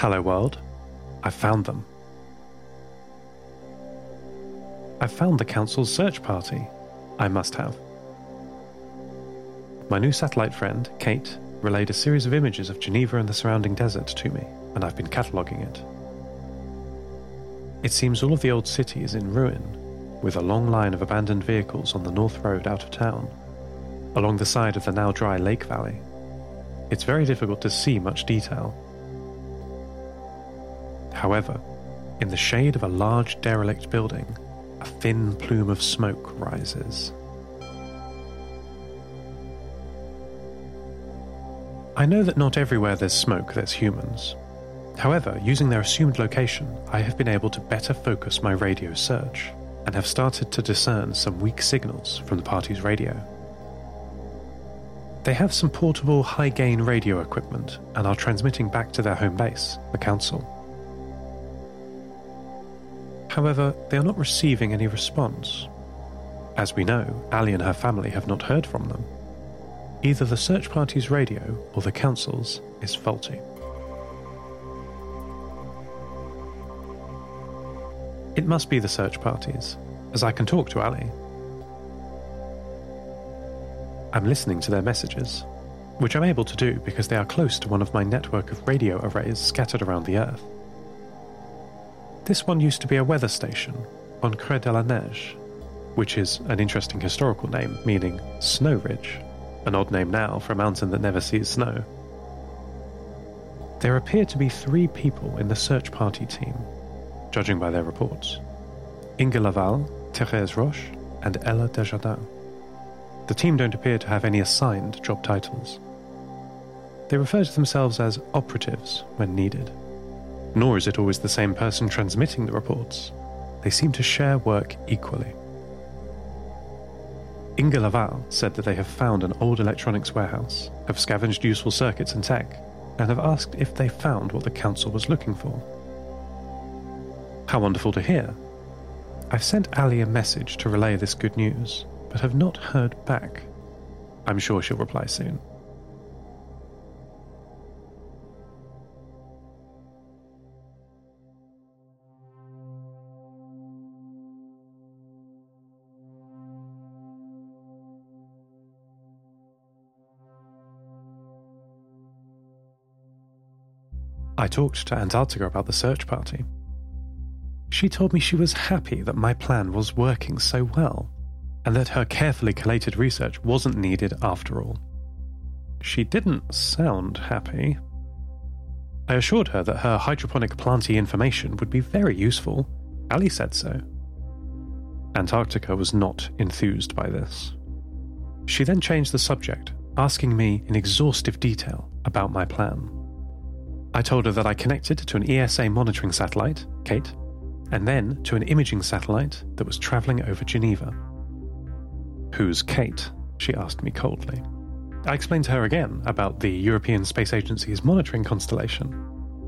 Hello, world. I found them. I found the Council's search party. I must have. My new satellite friend, Kate, relayed a series of images of Geneva and the surrounding desert to me, and I've been cataloguing it. It seems all of the old city is in ruin, with a long line of abandoned vehicles on the North Road out of town, along the side of the now dry lake valley. It's very difficult to see much detail. However, in the shade of a large derelict building, a thin plume of smoke rises. I know that not everywhere there's smoke there's humans, However, using their assumed location, I have been able to better focus my radio search and have started to discern some weak signals from the party's radio. They have some portable high gain radio equipment and are transmitting back to their home base, the Council. However, they are not receiving any response. As we know, Ali and her family have not heard from them. Either the search party's radio or the Council's is faulty. It must be the search parties, as I can talk to Ali. I'm listening to their messages, which I'm able to do because they are close to one of my network of radio arrays scattered around the Earth. This one used to be a weather station on Crêt de la Neige, which is an interesting historical name meaning snow ridge, an odd name now for a mountain that never sees snow. There appear to be three people in the search party team judging by their reports. Inge Laval, Thérèse Roche, and Ella Desjardins. The team don't appear to have any assigned job titles. They refer to themselves as operatives when needed. Nor is it always the same person transmitting the reports. They seem to share work equally. Inge Laval said that they have found an old electronics warehouse, have scavenged useful circuits and tech, and have asked if they found what the council was looking for. How wonderful to hear. I've sent Ali a message to relay this good news, but have not heard back. I'm sure she'll reply soon. I talked to Antarctica about the search party, she told me she was happy that my plan was working so well, and that her carefully collated research wasn't needed after all. She didn't sound happy. I assured her that her hydroponic planty information would be very useful. Ali said so. Antarctica was not enthused by this. She then changed the subject, asking me in exhaustive detail about my plan. I told her that I connected to an ESA monitoring satellite, Kate, and then to an imaging satellite that was travelling over Geneva. Who's Kate? she asked me coldly. I explained to her again about the European Space Agency's monitoring constellation,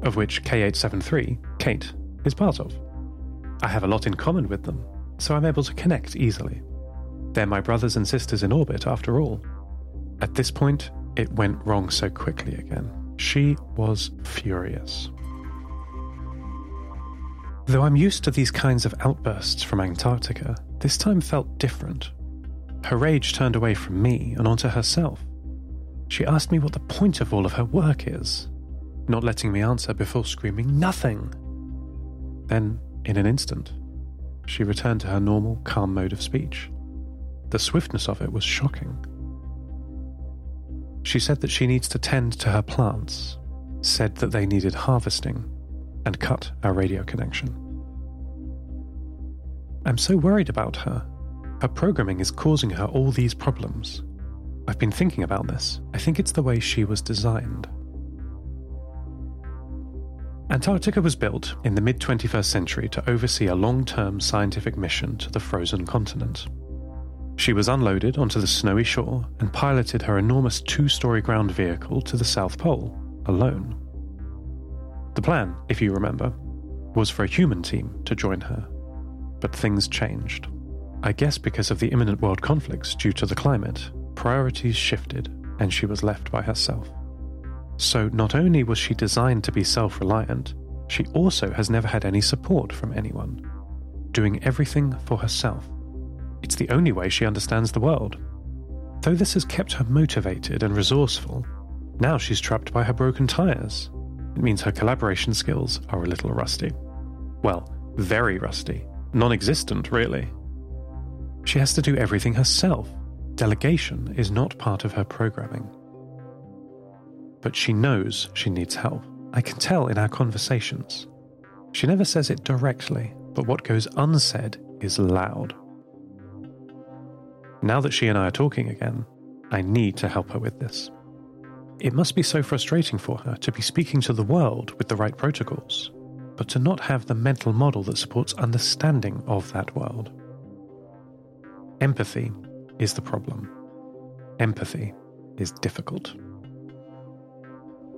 of which K873, Kate, is part of. I have a lot in common with them, so I'm able to connect easily. They're my brothers and sisters in orbit, after all. At this point, it went wrong so quickly again. She was furious. Though I'm used to these kinds of outbursts from Antarctica, this time felt different. Her rage turned away from me and onto herself. She asked me what the point of all of her work is, not letting me answer before screaming, Nothing! Then, in an instant, she returned to her normal, calm mode of speech. The swiftness of it was shocking. She said that she needs to tend to her plants, said that they needed harvesting, and cut our radio connection. I'm so worried about her. Her programming is causing her all these problems. I've been thinking about this. I think it's the way she was designed. Antarctica was built in the mid 21st century to oversee a long term scientific mission to the frozen continent. She was unloaded onto the snowy shore and piloted her enormous two story ground vehicle to the South Pole, alone. The plan, if you remember, was for a human team to join her. But things changed. I guess because of the imminent world conflicts due to the climate, priorities shifted and she was left by herself. So not only was she designed to be self reliant, she also has never had any support from anyone, doing everything for herself. It's the only way she understands the world. Though this has kept her motivated and resourceful, now she's trapped by her broken tyres. It means her collaboration skills are a little rusty. Well, very rusty. Non existent, really. She has to do everything herself. Delegation is not part of her programming. But she knows she needs help. I can tell in our conversations. She never says it directly, but what goes unsaid is loud. Now that she and I are talking again, I need to help her with this. It must be so frustrating for her to be speaking to the world with the right protocols, but to not have the mental model that supports understanding of that world. Empathy is the problem. Empathy is difficult.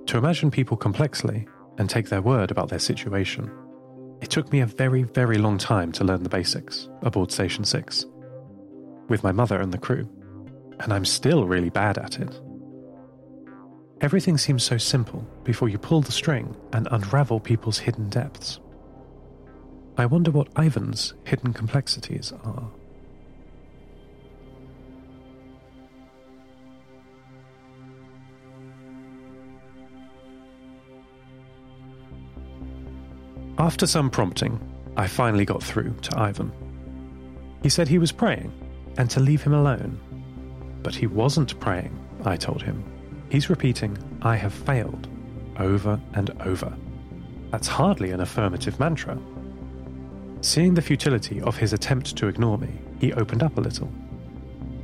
To imagine people complexly and take their word about their situation, it took me a very, very long time to learn the basics aboard Station 6, with my mother and the crew, and I'm still really bad at it. Everything seems so simple before you pull the string and unravel people's hidden depths. I wonder what Ivan's hidden complexities are. After some prompting, I finally got through to Ivan. He said he was praying and to leave him alone. But he wasn't praying, I told him. He's repeating, I have failed, over and over. That's hardly an affirmative mantra. Seeing the futility of his attempt to ignore me, he opened up a little.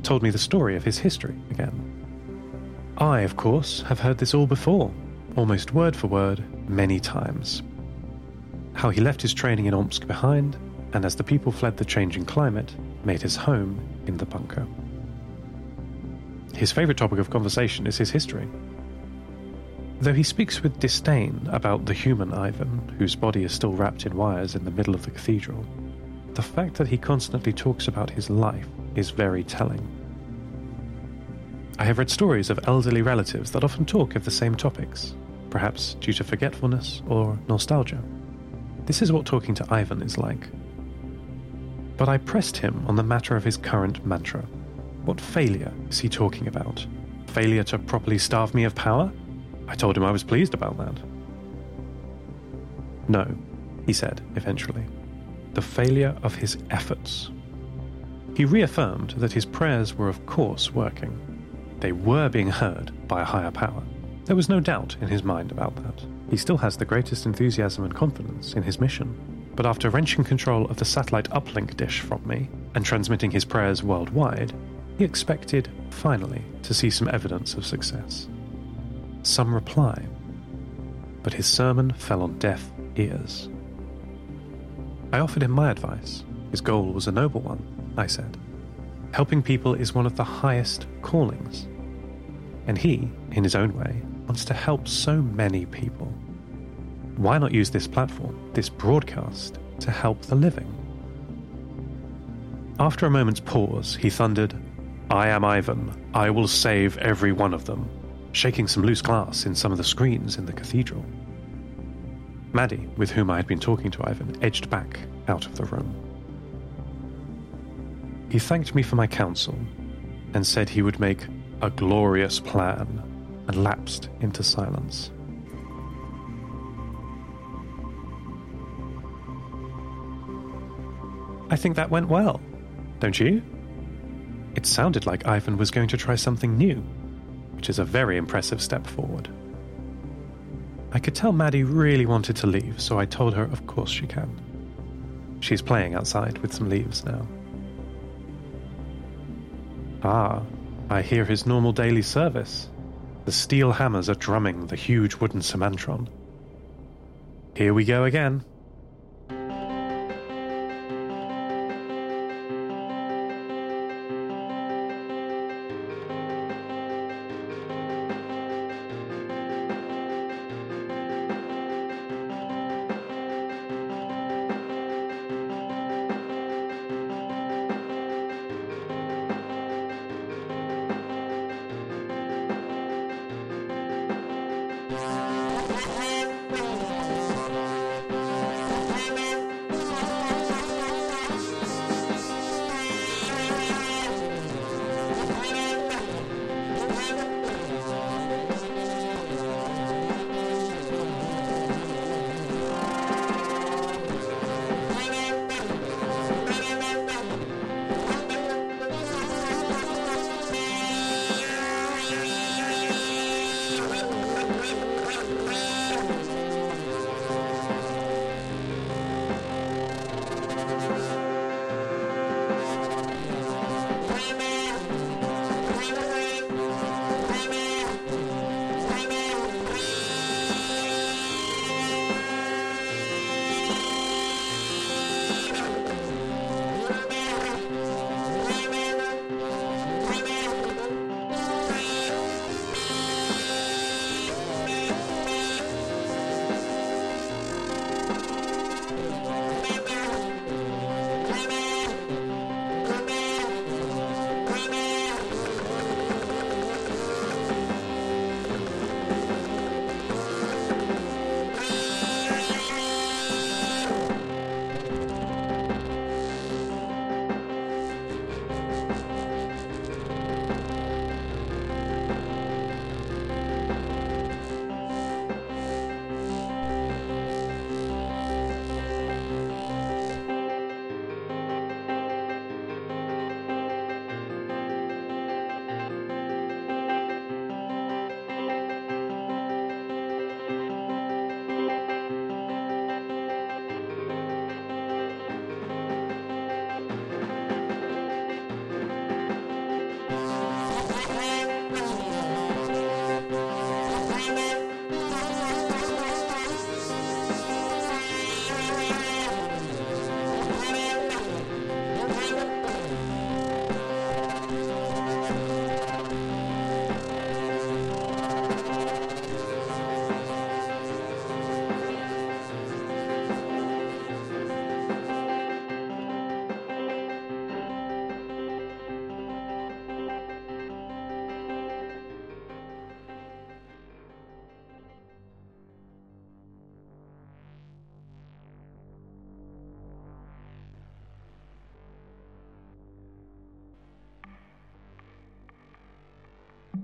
Told me the story of his history again. I, of course, have heard this all before, almost word for word, many times how he left his training in Omsk behind, and as the people fled the changing climate, made his home in the bunker. His favourite topic of conversation is his history. Though he speaks with disdain about the human Ivan, whose body is still wrapped in wires in the middle of the cathedral, the fact that he constantly talks about his life is very telling. I have read stories of elderly relatives that often talk of the same topics, perhaps due to forgetfulness or nostalgia. This is what talking to Ivan is like. But I pressed him on the matter of his current mantra. What failure is he talking about? Failure to properly starve me of power? I told him I was pleased about that. No, he said eventually. The failure of his efforts. He reaffirmed that his prayers were, of course, working. They were being heard by a higher power. There was no doubt in his mind about that. He still has the greatest enthusiasm and confidence in his mission. But after wrenching control of the satellite uplink dish from me and transmitting his prayers worldwide, he expected, finally, to see some evidence of success. Some reply. But his sermon fell on deaf ears. I offered him my advice. His goal was a noble one, I said. Helping people is one of the highest callings. And he, in his own way, wants to help so many people. Why not use this platform, this broadcast, to help the living? After a moment's pause, he thundered, I am Ivan. I will save every one of them, shaking some loose glass in some of the screens in the cathedral. Maddie, with whom I had been talking to Ivan, edged back out of the room. He thanked me for my counsel and said he would make a glorious plan and lapsed into silence. I think that went well, don't you? It sounded like Ivan was going to try something new, which is a very impressive step forward. I could tell Maddie really wanted to leave, so I told her of course she can. She's playing outside with some leaves now. Ah, I hear his normal daily service. The steel hammers are drumming the huge wooden Semantron. Here we go again.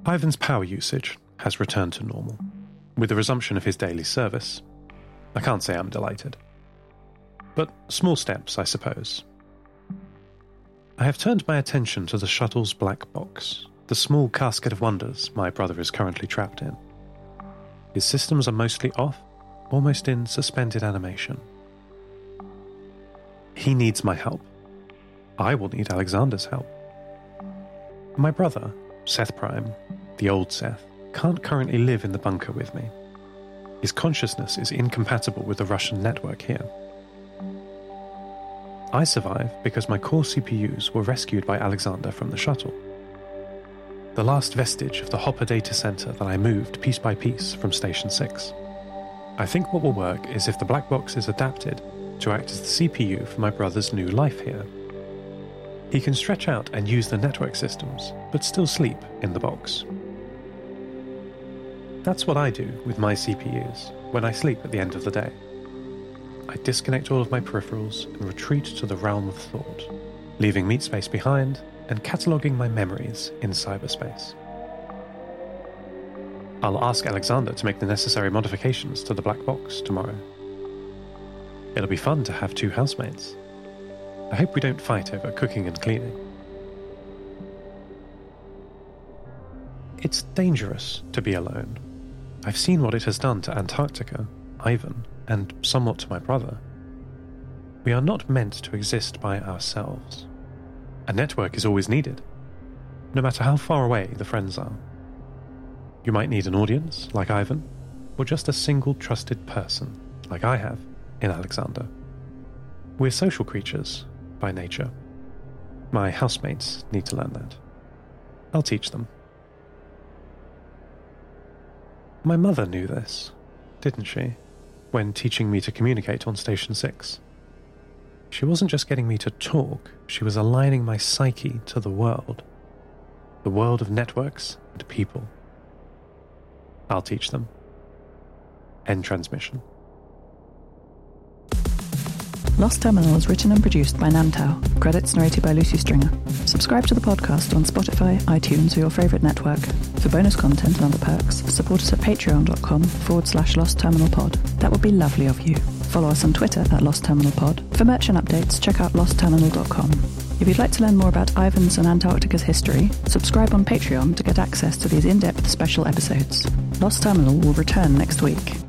Ivan's power usage has returned to normal, with the resumption of his daily service. I can't say I'm delighted. But small steps, I suppose. I have turned my attention to the shuttle's black box, the small casket of wonders my brother is currently trapped in. His systems are mostly off, almost in suspended animation. He needs my help. I will need Alexander's help. My brother, Seth Prime, the old Seth, can't currently live in the bunker with me. His consciousness is incompatible with the Russian network here. I survive because my core CPUs were rescued by Alexander from the shuttle. The last vestige of the Hopper data center that I moved piece by piece from Station 6. I think what will work is if the black box is adapted to act as the CPU for my brother's new life here. He can stretch out and use the network systems, but still sleep in the box. That's what I do with my CPUs when I sleep at the end of the day. I disconnect all of my peripherals and retreat to the realm of thought, leaving meat space behind and cataloguing my memories in cyberspace. I'll ask Alexander to make the necessary modifications to the black box tomorrow. It'll be fun to have two housemates. I hope we don't fight over cooking and cleaning. It's dangerous to be alone. I've seen what it has done to Antarctica, Ivan, and somewhat to my brother. We are not meant to exist by ourselves. A network is always needed, no matter how far away the friends are. You might need an audience, like Ivan, or just a single trusted person, like I have in Alexander. We're social creatures, by nature. My housemates need to learn that. I'll teach them. My mother knew this, didn't she, when teaching me to communicate on Station 6? She wasn't just getting me to talk, she was aligning my psyche to the world. The world of networks and people. I'll teach them. End transmission. Lost Terminal is written and produced by NAMTAO. Credits narrated by Lucy Stringer. Subscribe to the podcast on Spotify, iTunes, or your favourite network. For bonus content and other perks, support us at patreon.com forward slash Lost Terminal Pod. That would be lovely of you. Follow us on Twitter at Lost Terminal Pod. For merch and updates, check out lostterminal.com. If you'd like to learn more about Ivan's and Antarctica's history, subscribe on Patreon to get access to these in-depth special episodes. Lost Terminal will return next week.